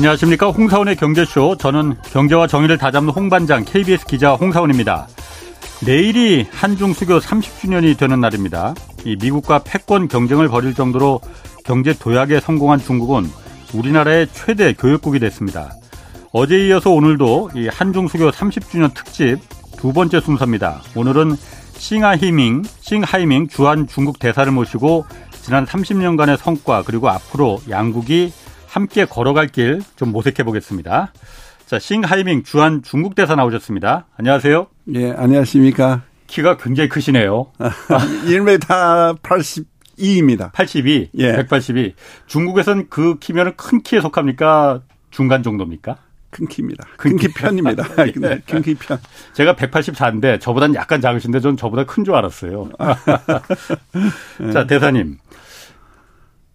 안녕하십니까. 홍사원의 경제쇼. 저는 경제와 정의를 다잡는 홍반장 KBS 기자 홍사원입니다. 내일이 한중 수교 30주년이 되는 날입니다. 이 미국과 패권 경쟁을 벌일 정도로 경제 도약에 성공한 중국은 우리나라의 최대 교육국이 됐습니다. 어제 이어서 오늘도 이 한중 수교 30주년 특집 두 번째 순서입니다. 오늘은 싱하이밍, 싱하이밍 주한 중국 대사를 모시고 지난 30년간의 성과 그리고 앞으로 양국이 함께 걸어갈 길 좀 모색해 보겠습니다. 자, 싱하이밍 주한 중국 대사 나오셨습니다. 안녕하세요. 예, 안녕하십니까. 키가 굉장히 크시네요. 1m 82입니다. 82, 예. 182. 중국에선 그 키면은 큰 키에 속합니까? 중간 정도입니까? 큰 키입니다. 큰 키 편입니다. 네, 큰키 편. 제가 184인데 저보다는 약간 작으신데 전 저보다 큰 줄 알았어요. 자, 대사님.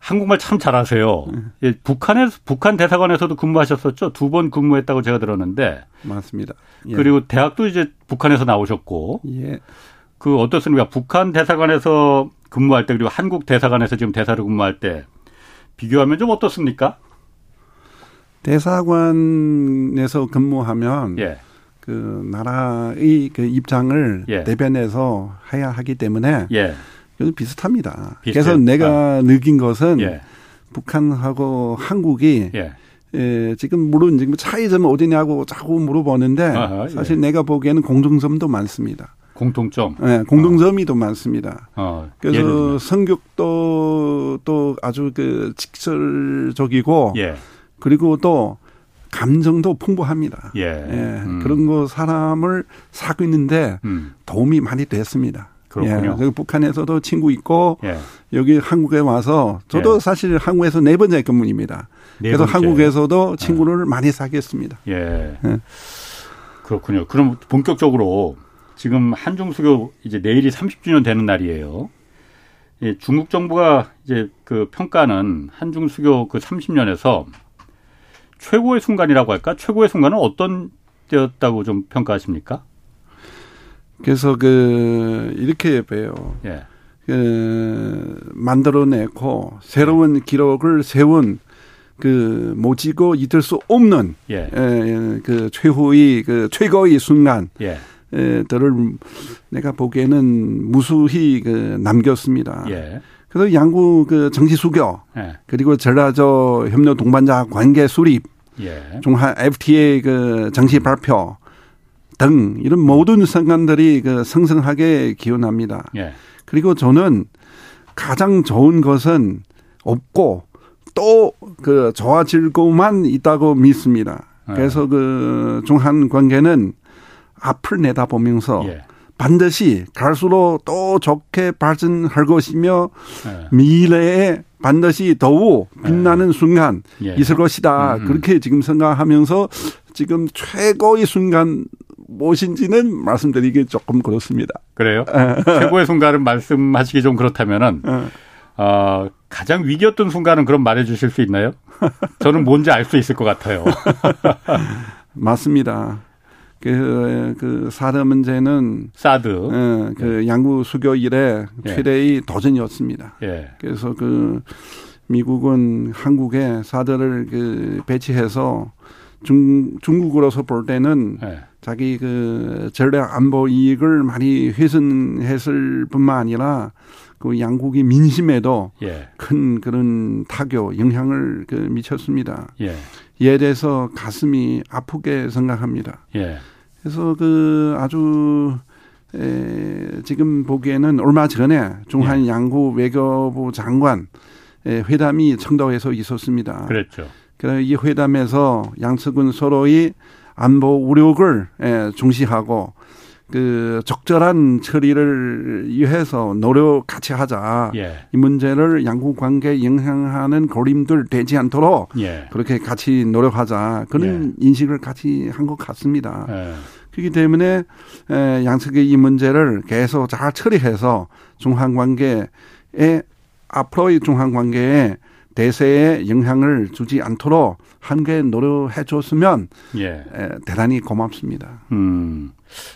한국말 참 잘하세요. 예, 북한에 북한 대사관에서도 근무하셨었죠. 두 번 근무했다고 제가 들었는데 맞습니다. 예. 그리고 대학도 이제 북한에서 나오셨고, 예. 그 어떻습니까? 북한 대사관에서 근무할 때 그리고 한국 대사관에서 지금 대사를 근무할 때 비교하면 좀 어떻습니까? 대사관에서 근무하면 예. 그 나라의 그 입장을 예. 대변해서 해야 하기 때문에 예. 비슷합니다. 비슷해요? 그래서 내가 아. 느낀 것은 예. 북한하고 한국이 예. 예, 지금 물론 지금 차이점은 어디냐고 자꾸 물어보는데 아하, 예. 사실 내가 보기에는 공통점도 많습니다. 공통점. 네, 공통점이 어. 더 많습니다. 어, 그래서 성격도 또 아주 그 직설적이고 예. 그리고 또 감정도 풍부합니다. 예. 예 음. 그런 거 사람을 사귀는데 음. 도움이 많이 됐습니다. 그렇군요. 예, 북한에서도 친구 있고 예. 여기 한국에 와서 저도 예. 사실 한국에서 네 번째 근무입니다. 네 그래서 번째. 한국에서도 예. 친구를 많이 사귀었습니다. 예. 예. 그렇군요. 그럼 본격적으로 지금 한중 수교 이제 내일이 30주년 되는 날이에요. 예, 중국 정부가 이제 그 평가는 한중 수교 그 30년에서 최고의 순간이라고 할까? 최고의 순간은 어떤 때였다고 좀 평가하십니까? 그래서 그 이렇게 봬요. 예. 그 만들어내고 새로운 기록을 세운 그 모지고 잊을 수 없는 예. 에, 그 최후의 그 최고의 순간 예. 들을 내가 보기에는 무수히 그 남겼습니다. 예. 그래서 양국 그 정치 수교 예. 그리고 전라저 협력 동반자 관계 수립 예. 중한 FTA 그 정치 발표 등 이런 모든 순간들이 그 성성하게 기원합니다. 예. 그리고 저는 가장 좋은 것은 없고 또 그 좋아질 것만 있다고 믿습니다. 예. 그래서 그 중한 관계는 앞을 내다보면서 예. 반드시 갈수록 또 좋게 발전할 것이며 예. 미래에 반드시 더욱 빛나는 예. 순간 예. 있을 것이다. 음, 음. 그렇게 지금 생각하면서 지금 최고의 순간 무엇인지는 말씀드리기 조금 그렇습니다. 그래요? 최고의 순간은 말씀하시기 좀 그렇다면은 어, 가장 위기였던 순간은 그럼 말해 주실 수 있나요? 저는 뭔지 알 수 있을 것 같아요. 맞습니다. 그, 그 사드 문제는 사드 예, 그 예. 양구 수교 이래 예. 최대의 예. 도전이었습니다. 예. 그래서 그 미국은 한국에 사드를 그 배치해서 중 중국으로서 볼 때는 예. 자기 그 전략 안보 이익을 많이 훼손했을 뿐만 아니라 그 양국의 민심에도 예. 큰 그런 타격 영향을 그 미쳤습니다. 예. 이에 대해서 가슴이 아프게 생각합니다. 예. 그래서 그 아주 에, 지금 보기에는 얼마 전에 중한 예. 양구 외교부 장관 회담이 청도에서 있었습니다. 그렇죠. 그래서 이 회담에서 양측은 서로의 안보 우력을 예, 중시하고 그 적절한 처리를 위해서 노력 같이 하자. 예. 이 문제를 양국 관계에 영향하는 고림들 되지 않도록 예. 그렇게 같이 노력하자. 그런 예. 인식을 같이 한 것 같습니다. 예. 그렇기 때문에 양측의 이 문제를 계속 잘 처리해서 중한 관계에 앞으로의 중한 관계에 대세에 영향을 주지 않도록 한게 노력해 줬으면 예. 대단히 고맙습니다. 음.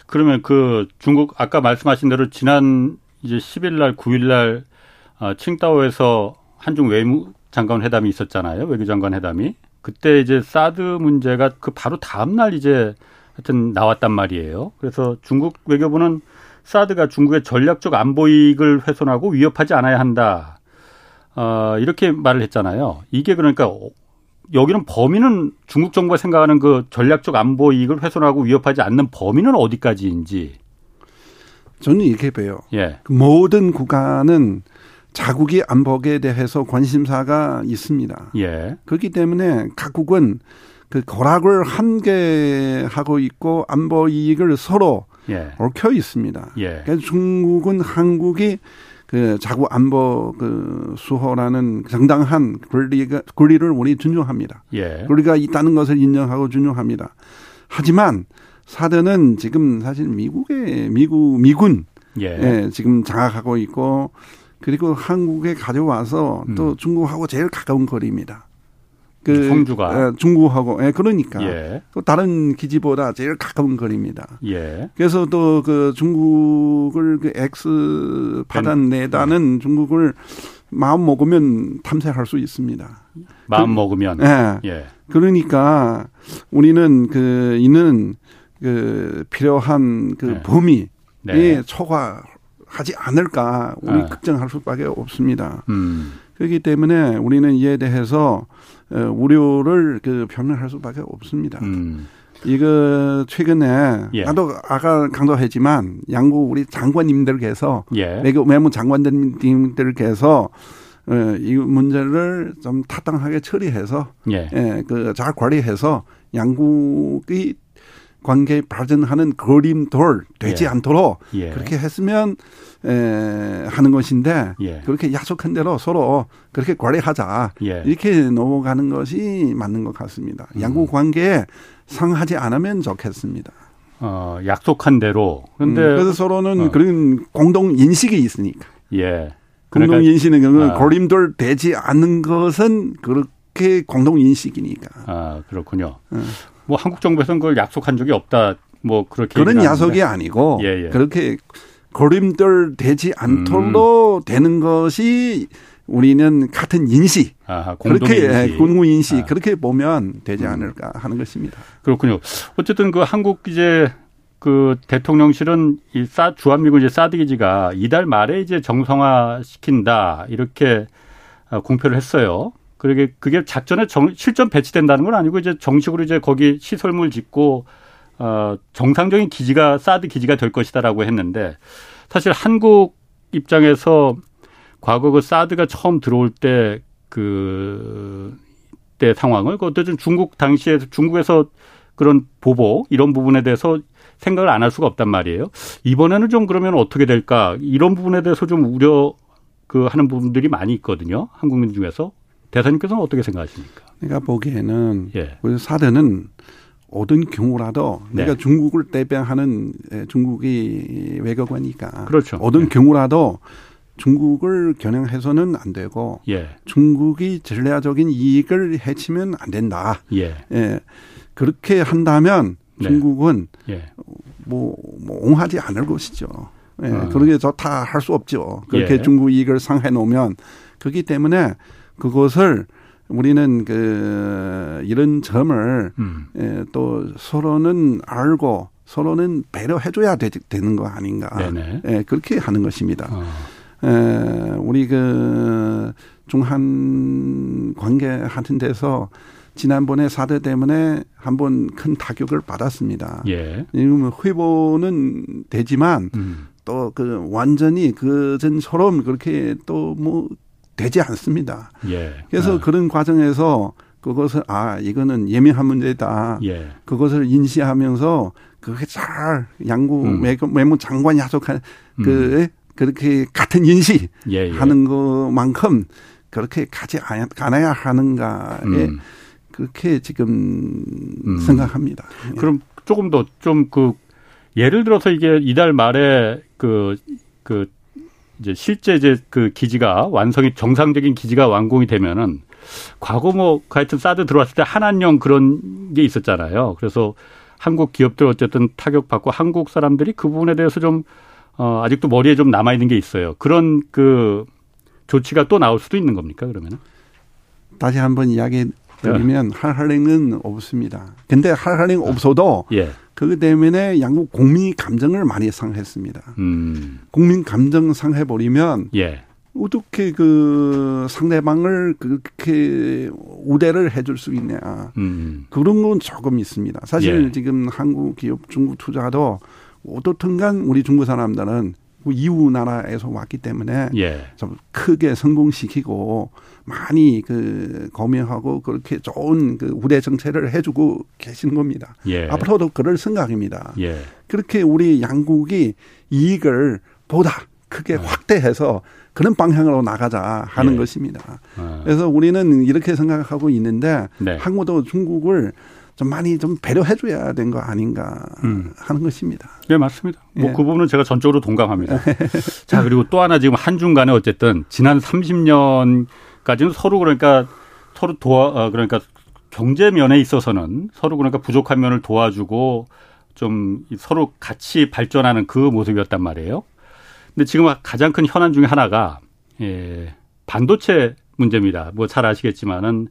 그러면 그 중국 아까 말씀하신 대로 지난 이제 10일 날 9일 날 어, 칭다오에서 한중 외무 장관 회담이 있었잖아요. 외교장관 회담이. 그때 이제 사드 문제가 그 바로 다음 날 이제 하여튼 나왔단 말이에요. 그래서 중국 외교부는 사드가 중국의 전략적 안보 이익을 훼손하고 위협하지 않아야 한다. 어, 이렇게 말을 했잖아요. 이게 그러니까 여기는 범위는 중국 정부가 생각하는 그 전략적 안보 이익을 훼손하고 위협하지 않는 범위는 어디까지인지. 저는 이렇게 봐요. 예. 그 모든 국가는 자국의 안보에 대해서 관심사가 있습니다. 예. 그렇기 때문에 각국은 그 거락을 한계하고 있고 안보 이익을 서로 예. 얽혀 있습니다. 예. 그래서 중국은 한국이 그 자국 안보 그 수호라는 정당한 권리가 권리를 우리 존중합니다. 예. 권리가 있다는 것을 인정하고 존중합니다. 하지만 사드는 지금 사실 미국의 미국 미군 예. 예 지금 장악하고 있고 그리고 한국에 가져와서 음. 또 중국하고 제일 가까운 거리입니다. 그 성주가 예, 중국하고 예, 그러니까 예. 또 다른 기지보다 제일 가까운 거리입니다. 예. 그래서 또 그 중국을 그 X 파단 내다는 예. 중국을 마음 먹으면 탐색할 수 있습니다. 마음 그, 먹으면 예. 예. 그러니까 우리는 그 이는 그 필요한 그 네. 범위에 네. 초과하지 않을까 우리 아. 걱정할 수밖에 없습니다. 음. 그렇기 때문에 우리는 이에 대해서 어, 우려를 그 표명할 수밖에 없습니다. 음. 이거 최근에 예. 나도 아까 강조했지만 양국 우리 장관님들께서 예. 외교 외무 장관님들께서 어, 이 문제를 좀 타당하게 처리해서 예. 예, 그 잘 관리해서 양국이 관계 발전하는 그림돌 되지 예. 않도록 예. 그렇게 했으면 에, 하는 것인데 예. 그렇게 약속한 대로 서로 그렇게 관리하자 예. 이렇게 넘어가는 것이 맞는 것 같습니다. 음. 양국 관계에 상하지 않으면 좋겠습니다. 어, 약속한 대로. 그런데 음, 그래서 서로는 어. 그런 공동 인식이 있으니까. 예. 그러니까, 공동 인식은 그러니까 아. 고림돌 되지 않는 것은 그렇게 공동 인식이니까. 아 그렇군요. 어. 뭐 한국 정부에서는 그걸 약속한 적이 없다. 뭐 그렇게 그런 약속이 아니고 예, 예. 그렇게 거림돌 되지 않도록 음. 되는 것이 우리는 같은 인식 아하, 그렇게 공동 인식 아. 그렇게 보면 되지 음. 않을까 하는 것입니다. 그렇군요. 어쨌든 그 한국 이제 그 대통령실은 이 사 주한미군 이제 사드 기지가 이달 말에 이제 정상화 시킨다 이렇게 어, 공표를 했어요. 그러게 그게 작전에 정, 실전 배치된다는 건 아니고 이제 정식으로 이제 거기 시설물 짓고 어 정상적인 기지가 사드 기지가 될 것이다라고 했는데 사실 한국 입장에서 과거 그 사드가 처음 들어올 때 그 때 상황을 그 어쨌든 중국 당시에 중국에서 그런 보복 이런 부분에 대해서 생각을 안 할 수가 없단 말이에요. 이번에는 좀 그러면 어떻게 될까 이런 부분에 대해서 좀 우려 그 하는 부분들이 많이 있거든요. 한국민 중에서 대사님께서는 어떻게 생각하십니까? 내가 보기에는 예. 우리 사대는 어떤 경우라도 네. 내가 중국을 대변하는 예, 중국이 외교관이니까 그렇죠. 어떤 네. 경우라도 중국을 겨냥해서는 안 되고 예. 중국이 전략적인 이익을 해치면 안 된다. 예. 예. 그렇게 한다면 네. 중국은 예. 뭐, 뭐 옹하지 않을 것이죠. 예. 어. 그렇게 좋다 할 수 없죠. 그렇게 예. 중국 이익을 상해 놓으면 그렇기 때문에 그것을 우리는 그 이런 점을 음. 예, 또 서로는 알고 서로는 배려해줘야 되, 되는 거 아닌가. 네네. 예, 그렇게 하는 것입니다. 어. 예, 우리 그 중한 관계 하는 데서 지난번에 사대 때문에 한 번 큰 타격을 받았습니다. 예. 이러면 회복은 되지만 음. 또그 완전히 그 전처럼 그렇게 또 뭐 되지 않습니다. 예. 그래서 아. 그런 과정에서 그것을 아 이거는 예민한 문제다. 예. 그것을 인지하면서 그게 잘 양구 음. 외무 장관이 약속한 음. 그 그렇게 같은 인식하는 예, 예. 것만큼 그렇게 가지 않아야 하는가에 음. 그렇게 지금 음. 생각합니다. 예. 그럼 조금 더 좀 그 예를 들어서 이게 이달 말에 그그 그 이제 실제 이제 그 기지가 완성이 정상적인 기지가 완공이 되면은 과거 뭐 하여튼 사드 들어왔을 때 한한령 그런 게 있었잖아요. 그래서 한국 기업들 어쨌든 타격받고 한국 사람들이 그 부분에 대해서 좀 어, 아직도 머리에 좀 남아 있는 게 있어요. 그런 그 조치가 또 나올 수도 있는 겁니까 그러면은? 다시 한번 이야기 그러면 할할링은 없습니다. 근데 할할링 없어도 예. 그 때문에 양국 국민 감정을 많이 상했습니다. 음. 국민 감정 상해 버리면 예. 어떻게 그 상대방을 그렇게 우대를 해줄 수 있냐. 음. 그런 건 조금 있습니다. 사실 예. 지금 한국 기업 중국 투자도 어떻든 간 우리 중국 사람들은 그 이웃 나라에서 왔기 때문에 예. 좀 크게 성공시키고 많이 그 고민하고 그렇게 좋은 그 우대 정책을 해주고 계신 겁니다. 예. 앞으로도 그럴 생각입니다. 예. 그렇게 우리 양국이 이익을 보다 크게 네. 확대해서 그런 방향으로 나가자 하는 예. 것입니다. 아. 그래서 우리는 이렇게 생각하고 있는데 네. 한국도 중국을 좀 많이 좀 배려해줘야 된 거 아닌가 음. 하는 것입니다. 네, 맞습니다. 뭐그 예. 부분은 제가 전적으로 동감합니다. 자, 그리고 또 하나 지금 한중 간에 어쨌든 지난 30년까지는 서로 그러니까 서로 도와, 어, 그러니까 경제 면에 있어서는 서로 그러니까 부족한 면을 도와주고 좀 서로 같이 발전하는 그 모습이었단 말이에요. 근데 지금 가장 큰 현안 중에 하나가 예, 반도체 문제입니다. 뭐 잘 아시겠지만은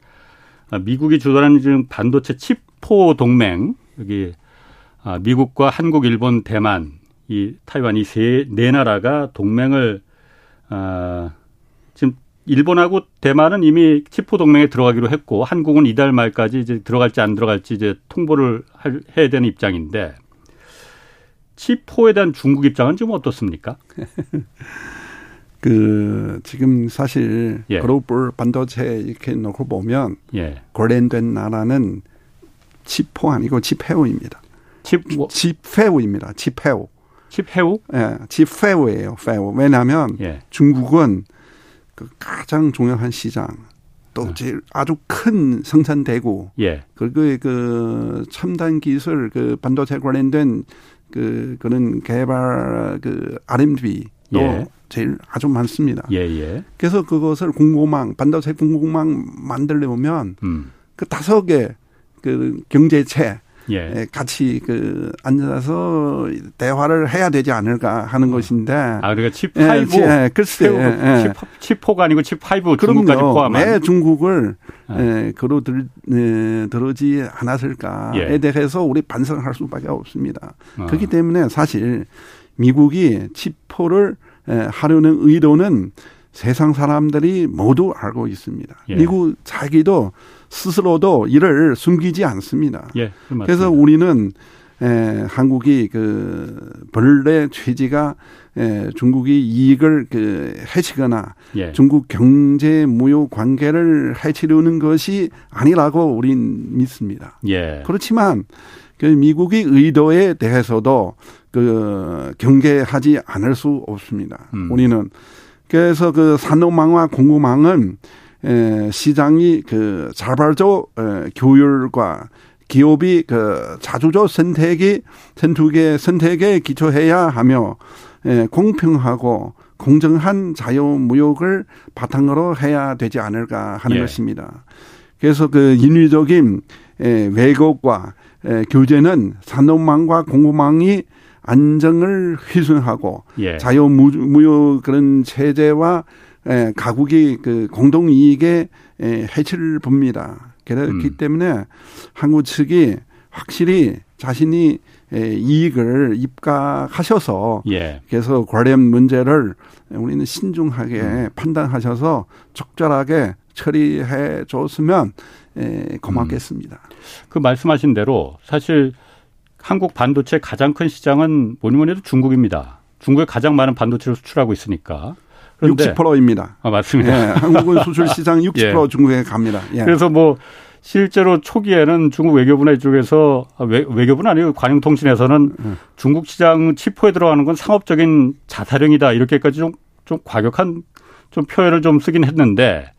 미국이 주도하는 지금 반도체 칩포 동맹 여기 아, 미국과 한국, 일본, 대만, 이 타이완 이 세 네 나라가 동맹을 아, 지금 일본하고 대만은 이미 칩포 동맹에 들어가기로 했고 한국은 이달 말까지 이제 들어갈지 안 들어갈지 이제 통보를 해야 되는 입장인데 치포에 대한 중국 입장은 좀 어떻습니까? 그 지금 사실 예. 글로벌 반도체 이렇게 놓고 보면 예. 관련된 나라는 치포 아니고 치페우입니다. 칩 뭐. 치페우입니다. 치페우. 치페우? 예, 치페우예요. 페우. 왜냐하면 예. 중국은 그 가장 중요한 시장 또 네. 제일 아주 큰 생산대구 예. 그리고 그 첨단 기술 그 반도체 관련된 그 그런 개발 그 R&D 또 예. 제일 아주 많습니다. 예, 예. 그래서 그것을 공급망 반도체 공급망 만들려면 음. 그 다섯 개 그 경제체 예. 같이 그 앉아서 대화를 해야 되지 않을까 하는 어. 것인데. 아, 그러니까 Chip Five. 예, 예, 글쎄. 예, 칩, 칩4가 아니고 Chip Five 중국까지 포함한. 왜 중국을 아. 예, 그로 들, 예, 들어지 않았을까에 예. 대해서 우리 반성할 수밖에 없습니다. 어. 그렇기 때문에 사실 미국이 칩4를 예, 하려는 의도는 세상 사람들이 모두 알고 있습니다. 예. 미국 자기도 스스로도 이를 숨기지 않습니다. 예, 그래서 우리는 에, 한국이 그 본래 취지가 에, 중국이 이익을 그 해치거나 예. 중국 경제 무역 관계를 해치려는 것이 아니라고 우린 믿습니다. 예. 그렇지만 그 미국의 의도에 대해서도 그 경계하지 않을 수 없습니다. 음. 우리는 그래서 그 산업망과 공급망은 에, 시장이 그 자발적 에, 교율과 기업이 그 자주적 선택이 선택의 선택에 기초해야 하며 에, 공평하고 공정한 자유무역을 바탕으로 해야 되지 않을까 하는 예. 것입니다. 그래서 그 인위적인 에, 왜곡과 에, 규제는 산업망과 공급망이 안정을 훼손하고 예. 자유무역 그런 체제와 예, 가국이 그 공동 이익에 예, 해치를 봅니다. 그렇기 음. 때문에 한국 측이 확실히 자신이 예, 이익을 입각하셔서 예. 그래서 관련 문제를 우리는 신중하게 음. 판단하셔서 적절하게 처리해 줬으면 예, 고맙겠습니다. 음. 그 말씀하신 대로 사실 한국 반도체 가장 큰 시장은 뭐니 뭐니 해도 중국입니다. 중국에 가장 많은 반도체를 수출하고 있으니까. 그런데 60%입니다. 아, 맞습니다. 예, 한국은 수출 시장 60% 예. 중국에 갑니다. 예. 그래서 뭐 실제로 초기에는 중국 외교부나 이쪽에서 아, 외, 외교부는 아니고 관영통신에서는 음. 중국 시장 치포에 들어가는 건 상업적인 자살행위다 이렇게까지 좀, 좀 과격한 좀 표현을 좀 쓰긴 했는데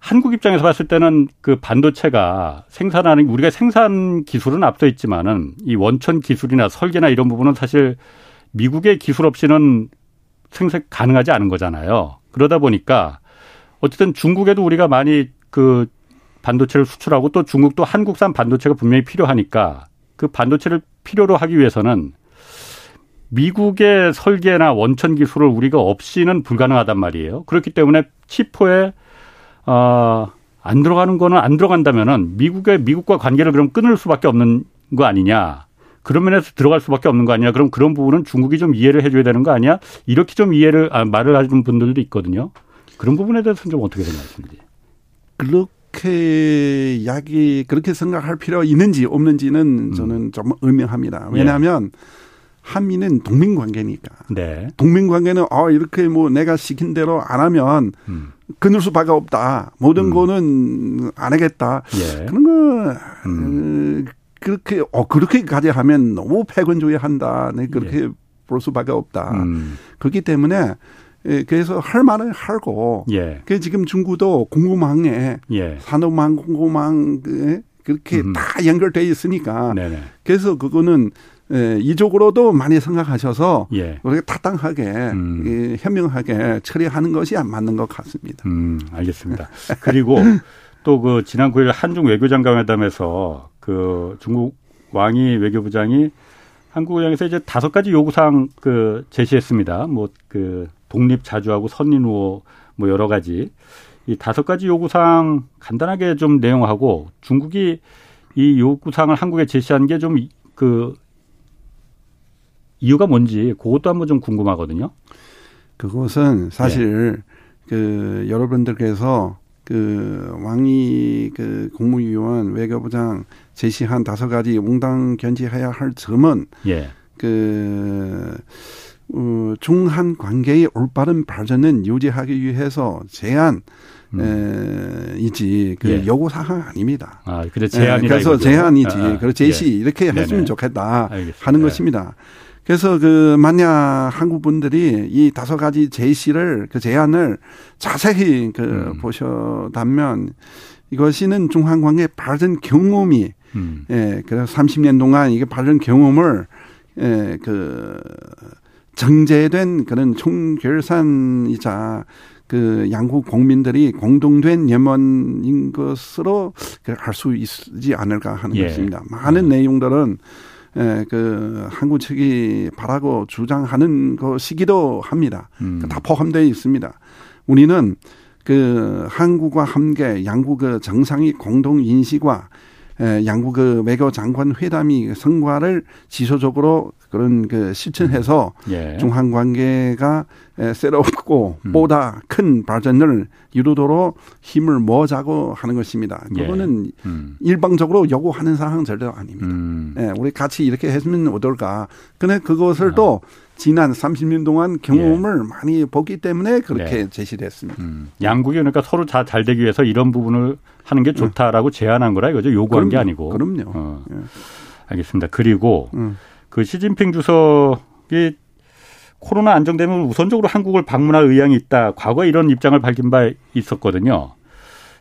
한국 입장에서 봤을 때는 그 반도체가 생산하는 우리가 생산 기술은 앞서 있지만은 이 원천 기술이나 설계나 이런 부분은 사실 미국의 기술 없이는 생색 가능하지 않은 거잖아요. 그러다 보니까 어쨌든 중국에도 우리가 많이 그 반도체를 수출하고 또 중국도 한국산 반도체가 분명히 필요하니까 그 반도체를 필요로 하기 위해서는 미국의 설계나 원천 기술을 우리가 없이는 불가능하단 말이에요. 그렇기 때문에 치포에 어, 안 들어가는 거는 안 들어간다면은 미국의 미국과 관계를 그럼 끊을 수밖에 없는 거 아니냐. 그런 면에서 들어갈 수밖에 없는 거 아니냐. 그럼 그런 부분은 중국이 좀 이해를 해줘야 되는 거 아니야? 이렇게 좀 이해를 아, 말을 하는 분들도 있거든요. 그런 부분에 대해서는 좀 어떻게 생각하십니까? 그렇게 이야기 그렇게 생각할 필요 있는지 없는지는 음. 저는 좀 의명합니다. 왜냐하면 예. 한미는 동맹 관계니까. 네. 동맹 관계는 어 이렇게 뭐 내가 시킨 대로 안 하면 음. 끊을 수밖에 없다. 모든 음. 거는 안 하겠다. 예. 그런 거 음. 어, 그렇게 어 그렇게까지 하면 너무 패권주의 한다. 네 그렇게 예. 볼 수밖에 없다. 음. 그렇기 때문에 예, 그래서 할 말은 하고. 예. 그 지금 중국도 공급망에 예. 산업망 공급망 그렇게 음. 다 연결돼 있으니까. 네네. 그래서 그거는 예, 이쪽으로도 많이 생각하셔서 예. 우리가 타당하게 음. 예, 현명하게 처리하는 것이 안 맞는 것 같습니다. 음, 알겠습니다. 그리고 또 그 지난 9일 한중 외교장관 회담에서 그 중국 왕이 외교부장이 한국을 향해서 이제 다섯 가지 요구사항 그 제시했습니다. 뭐 그 독립 자주하고 선린 우호 뭐 여러 가지 이 다섯 가지 요구사항 간단하게 좀 내용하고 중국이 이 요구사항을 한국에 제시한 게 좀 그 이유가 뭔지 그것도 한번 좀 궁금하거든요. 그것은 사실 네. 그 여러분들께서 그 왕이 그 국무위원 외교부장 제시한 다섯 가지 옹당 견지해야 할 점은 예. 그 어, 중한 관계의 올바른 발전은 유지하기 위해서 제한 음. 이지 그 예. 요구 사항 아닙니다. 아, 그래 제한이 그래서 제한이지. 아, 아. 그리고 제시 예. 이렇게 했으면 네네. 좋겠다 알겠습니다. 하는 것입니다. 그래서 그 만약 한국 분들이 이 다섯 가지 제시를 그 제안을 자세히 그 음. 보셨다면 이것이는 중한 관계 발전 경험이 음. 예, 그래서 30년 동안 이게 발전 경험을 예, 그 정제된 그런 총결산이자 그 양국 국민들이 공동된 염원인 것으로 할수 있지 않을까 하는 예. 것입니다. 많은 음. 내용들은 예, 그 한국 측이 바라고 주장하는 것이기도 합니다. 음. 다 포함되어 있습니다. 우리는 그 한국과 함께 양국의 정상이 공동 인식과 양국 그 외교 장관 회담이 성과를 지속적으로 그런 그 실천해서 음. 예. 중한 관계가 새롭고 음. 보다 큰 발전을 이루도록 힘을 모자고 하는 것입니다. 예. 그거는 예. 음. 일방적으로 요구하는 사항 절대 아닙니다. 음. 예, 우리 같이 이렇게 했으면 어떨까. 근데 그것을 아. 또 지난 30년 동안 경험을 예. 많이 보기 때문에 그렇게 네. 제시됐습니다. 음. 양국이 그러니까 서로 다 잘 되기 위해서 이런 부분을 하는 게 좋다라고 음. 제안한 거라 이거죠. 요구한 그럼요. 게 아니고. 그럼요. 어. 예. 알겠습니다. 그리고 음. 그 시진핑 주석이 코로나 안정되면 우선적으로 한국을 방문할 의향이 있다. 과거에 이런 입장을 밝힌 바 있었거든요.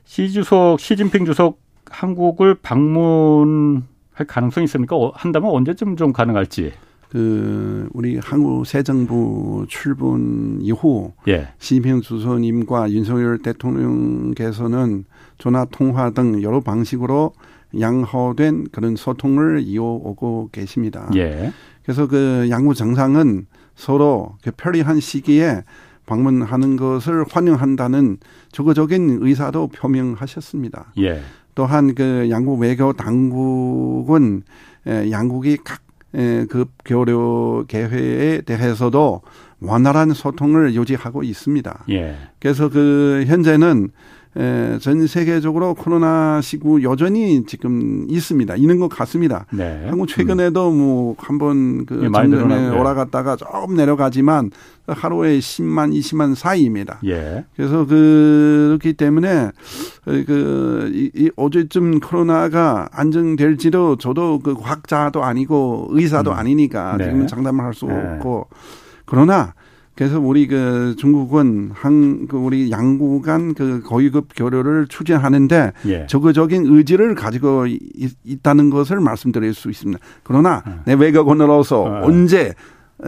시 주석, 시진핑 주석 한국을 방문할 가능성이 있습니까? 어, 한다면 언제쯤 좀 가능할지. 그 우리 한국 새 정부 출분 이후 예. 시진핑 주석님과 윤석열 대통령께서는 전화 통화 등 여러 방식으로 양호된 그런 소통을 이어오고 계십니다. 예. 그래서 그 양국 정상은 서로 그 편리한 시기에 방문하는 것을 환영한다는 적극적인 의사도 표명하셨습니다. 예. 또한 그 양국 외교 당국은 양국이 각 급 교류 계획에 대해서도 원활한 소통을 유지하고 있습니다. 예. 그래서 그 현재는 에, 전 세계적으로 코로나 시구 여전히 지금 있습니다. 있는 것 같습니다. 네. 한국 최근에도 음. 뭐 한번 그 예, 전에 올라갔다가 조금 내려가지만 하루에 10만, 20만 사이입니다. 예. 그래서 그, 그렇기 때문에 그, 이, 이 어제쯤 코로나가 안정될지도 저도 그 과학자도 아니고 의사도 음. 아니니까 네. 지금 장담을 할수 네. 없고 그러나 그래서 우리 그 중국은 한, 그 우리 양국 간그 고위급 교류를 추진하는데 예. 적극적인 의지를 가지고 있, 다는 것을 말씀드릴 수 있습니다. 그러나 예. 내 외교관으로서 어. 언제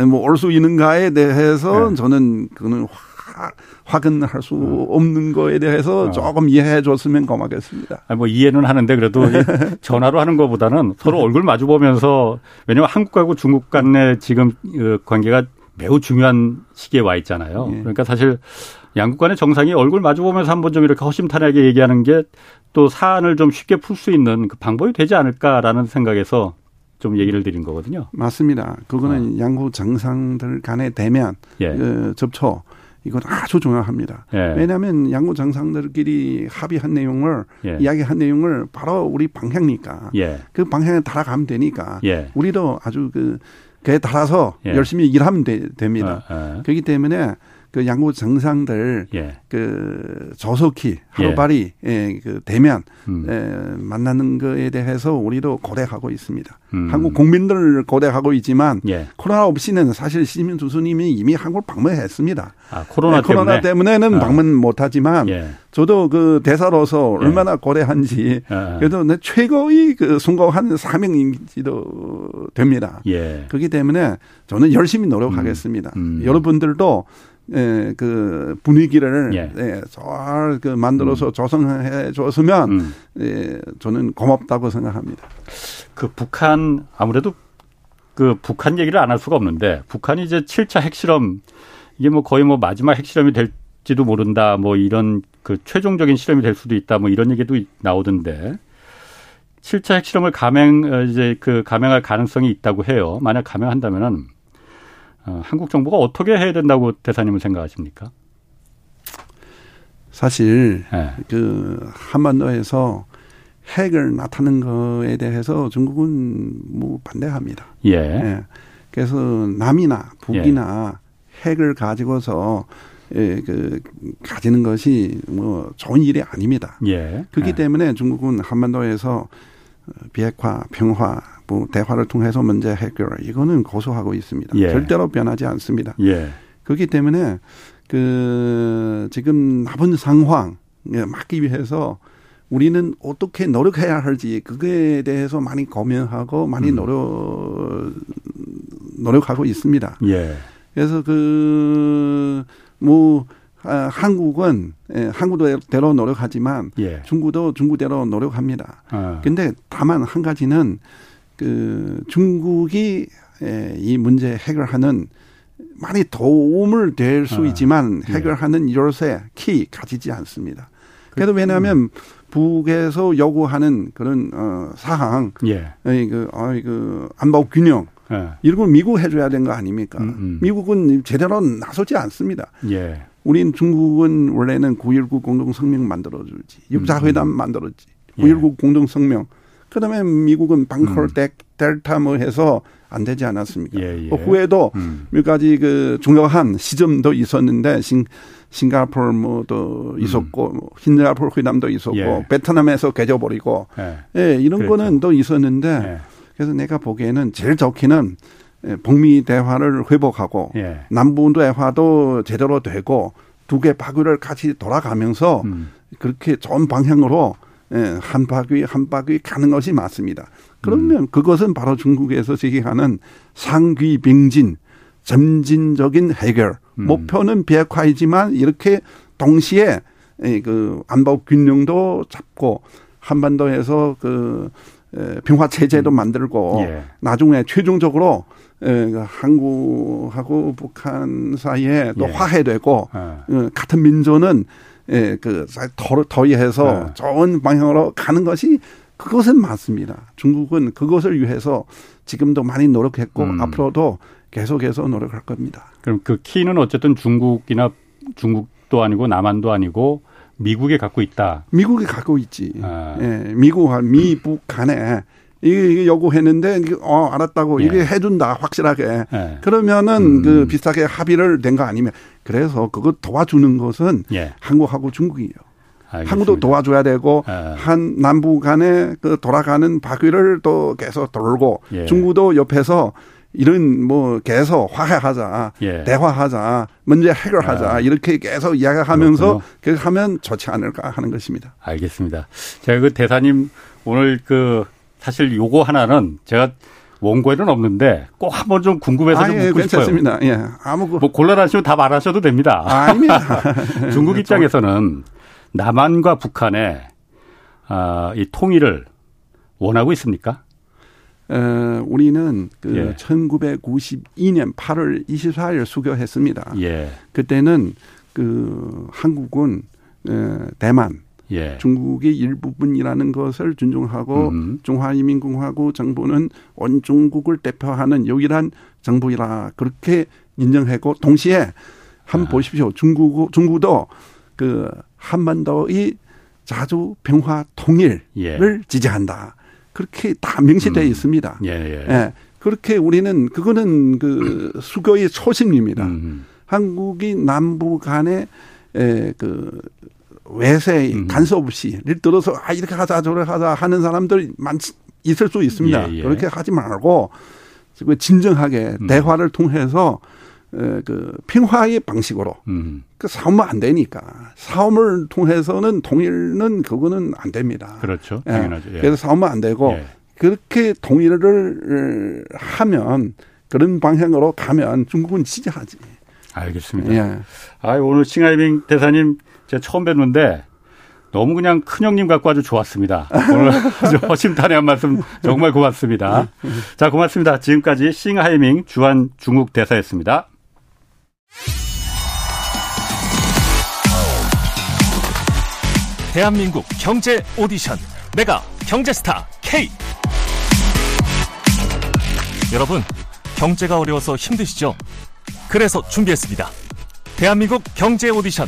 뭐 올 수 있는가에 대해서 예. 저는 그거는 화, 확인할 수 어. 없는 거에 대해서 어. 조금 이해해 줬으면 고맙겠습니다. 아니, 뭐 이해는 하는데 그래도 전화로 하는 것보다는 서로 얼굴 마주 보면서 왜냐하면 한국하고 중국 간의 지금 그 관계가 매우 중요한 시기에 와 있잖아요. 예. 그러니까 사실 양국 간의 정상이 얼굴 마주보면서 한번 좀 이렇게 허심탄회하게 얘기하는 게 또 사안을 좀 쉽게 풀 수 있는 그 방법이 되지 않을까라는 생각에서 좀 얘기를 드린 거거든요. 맞습니다. 그거는 어. 양국 정상들 간의 대면 예. 그 접촉 이건 아주 중요합니다. 예. 왜냐하면 양국 정상들끼리 합의한 내용을 예. 이야기한 내용을 바로 우리 방향이니까 예. 그 방향에 따라가면 되니까 예. 우리도 아주 그 그에 따라서 예. 열심히 일하면 되, 됩니다. 아, 아. 그렇기 때문에 그 양국 정상들 예. 그 저속히 하루빨리 예. 예, 그 대면 음. 예, 만나는 거에 대해서 우리도 고대하고 있습니다. 음. 한국 국민들을 고대하고 있지만 예. 코로나 없이는 사실 시민 주수님이 이미 한국 방문했습니다. 아, 코로나, 네, 코로나 때문에? 는 아. 방문 못하지만 예. 저도 그 대사로서 예. 얼마나 고대한지 아. 그래도 내 최고의 그 순고한 사명인지도 됩니다. 그렇기 때문에 저는 열심히 노력하겠습니다. 음. 음. 여러분들도 예, 그 분위기를 예. 예, 잘그 만들어서 음. 조성해 줬으면 음. 예, 저는 고맙다고 생각합니다. 그 북한 아무래도 그 북한 얘기를 안 할 수가 없는데 북한이 이제 7차 핵실험 이게 뭐 거의 뭐 마지막 핵실험이 될지도 모른다 뭐 이런 그 최종적인 실험이 될 수도 있다 뭐 이런 얘기도 나오던데 7차 핵실험을 감행 어, 이제 그 감행할 가능성이 있다고 해요. 만약 감행한다면은 어, 한국 정부가 어떻게 해야 된다고 대사님은 생각하십니까? 사실 네. 그 한반도에서 핵을 나타낸 거에 대해서 중국은 뭐 반대합니다. 예. 예. 그래서 남이나 북이나 예. 핵을 가지고서 예, 그 가지는 것이 뭐 좋은 일이 아닙니다. 예. 그렇기 예. 때문에 중국은 한반도에서 비핵화, 평화, 뭐 대화를 통해서 문제 해결 이거는 고소하고 있습니다. 예. 절대로 변하지 않습니다. 예. 그렇기 때문에 그 지금 나쁜 상황 막기 위해서 우리는 어떻게 노력해야 할지 그거에 대해서 많이 고민하고 많이 음. 노력 노력하고 있습니다. 예. 그래서 그뭐 아, 한국은 예, 한국대로 노력하지만 예. 중국도 중국대로 노력합니다. 아. 근데 다만 한 가지는 그 중국이 예, 이 문제 해결하는 많이 도움을 될수 아. 있지만 예. 해결하는 열쇠 키 가지지 않습니다. 그래도 왜냐하면 음. 북에서 요구하는 그런 어 사항, 예. 그, 어, 그 안보 균형 예. 이런 걸 미국 해줘야 되는 거 아닙니까? 음, 음. 미국은 제대로 나서지 않습니다. 예. 우린 중국은 원래는 9.19 공동성명 만들어주지. 육자회담 음. 만들었지. 9.19 예. 공동성명. 그 다음에 미국은 방콜 음. 델타 뭐 해서 안 되지 않았습니까? 예, 예. 그 후에도 음. 몇 가지 그 중요한 시점도 있었는데 싱, 싱가폴 뭐도 있었고 음. 흰자폴 회담도 있었고 예. 베트남에서 깨져버리고 예, 예 이런 그렇죠. 거는 또 있었는데 예. 그래서 내가 보기에는 제일 좋기는 예, 북미 대화를 회복하고 예. 남북 대화도 제대로 되고 두개 바퀴를 같이 돌아가면서 음. 그렇게 좋은 방향으로 예, 한 바퀴 한 바퀴 가는 것이 맞습니다. 그러면 음. 그것은 바로 중국에서 제기하는 상귀 빙진 점진적인 해결 음. 목표는 비핵화이지만 이렇게 동시에 그 안보 균형도 잡고 한반도에서 그 평화 체제도 음. 만들고 예. 나중에 최종적으로 그 한국하고 북한 사이에 또 예. 화해되고 아. 같은 민족은 예, 그 더위해서 아. 좋은 방향으로 가는 것이 그것은 맞습니다. 중국은 그것을 위해서 지금도 많이 노력했고 음. 앞으로도 계속해서 노력할 겁니다. 그럼 그 키는 어쨌든 중국이나 중국도 아니고 남한도 아니고 미국에 갖고 있다. 미국이 갖고 있지. 아. 예, 미국과 미북 간에 이게 요구했는데 어 알았다고 예. 이게 해준다 확실하게 예. 그러면은 음. 그 비슷하게 합의를 된 거 아니면 그래서 그거 도와주는 것은 예. 한국하고 중국이에요. 알겠습니다. 한국도 도와줘야 되고 아. 한 남북 간에 그 돌아가는 바퀴를 또 계속 돌고 예. 중국도 옆에서 이런 뭐 계속 화해하자, 예. 대화하자, 문제 해결하자 아. 이렇게 계속 이야기하면서 그렇게 하면 좋지 않을까 하는 것입니다. 알겠습니다. 제가 그 대사님 오늘 그 사실 요거 하나는 제가 원고에는 없는데 꼭 한번 좀 궁금해서 아, 좀 예, 묻고 괜찮습니다. 싶어요. 예, 아무 뭐 곤란하시면 다 말하셔도 됩니다. 아 닙니다. 중국 입장에서는 남한과 북한의 아, 이 통일을 원하고 있습니까? 어, 우리는 그 예. 1992년 8월 24일 수교했습니다. 예. 그때는 그 한국은 에, 대만 예. 중국의 일부분이라는 것을 존중하고 음. 중화인민공화국 정부는 온 중국을 대표하는 유일한 정부이라 그렇게 인정하고 동시에 한번 아. 보십시오. 중국 중국도 그 한반도의 자주 평화 통일을 예. 지지한다. 그렇게 다 명시되어 음. 있습니다. 예, 예. 예. 그렇게 우리는 그거는 그 수교의 초심입니다. 음. 한국이 남부 간에 에그 외세 음. 간섭 없이 예를 들어서 아 이렇게 하자 저렇게 하자 하는 사람들 많 있을 수 있습니다. 예, 예. 그렇게 하지 말고 진정하게 음. 대화를 통해서 그 평화의 방식으로 음. 그 싸우면 안 되니까 싸움을 통해서는 통일은 그거는 안 됩니다. 그렇죠. 예. 당연하죠. 예. 그래서 싸우면 안 되고 예. 그렇게 통일을 하면 그런 방향으로 가면 중국은 지지하지. 알겠습니다. 예. 아 오늘 싱하이밍 대사님 제가 처음 뵀는데 너무 그냥 큰 형님 같고 아주 좋았습니다. 오늘 아주 허심탄회한 말씀 정말 고맙습니다. 자, 고맙습니다. 지금까지 싱하이밍 주한 중국 대사였습니다. 대한민국 경제 오디션 메가 경제스타 K 여러분 경제가 어려워서 힘드시죠? 그래서 준비했습니다. 대한민국 경제 오디션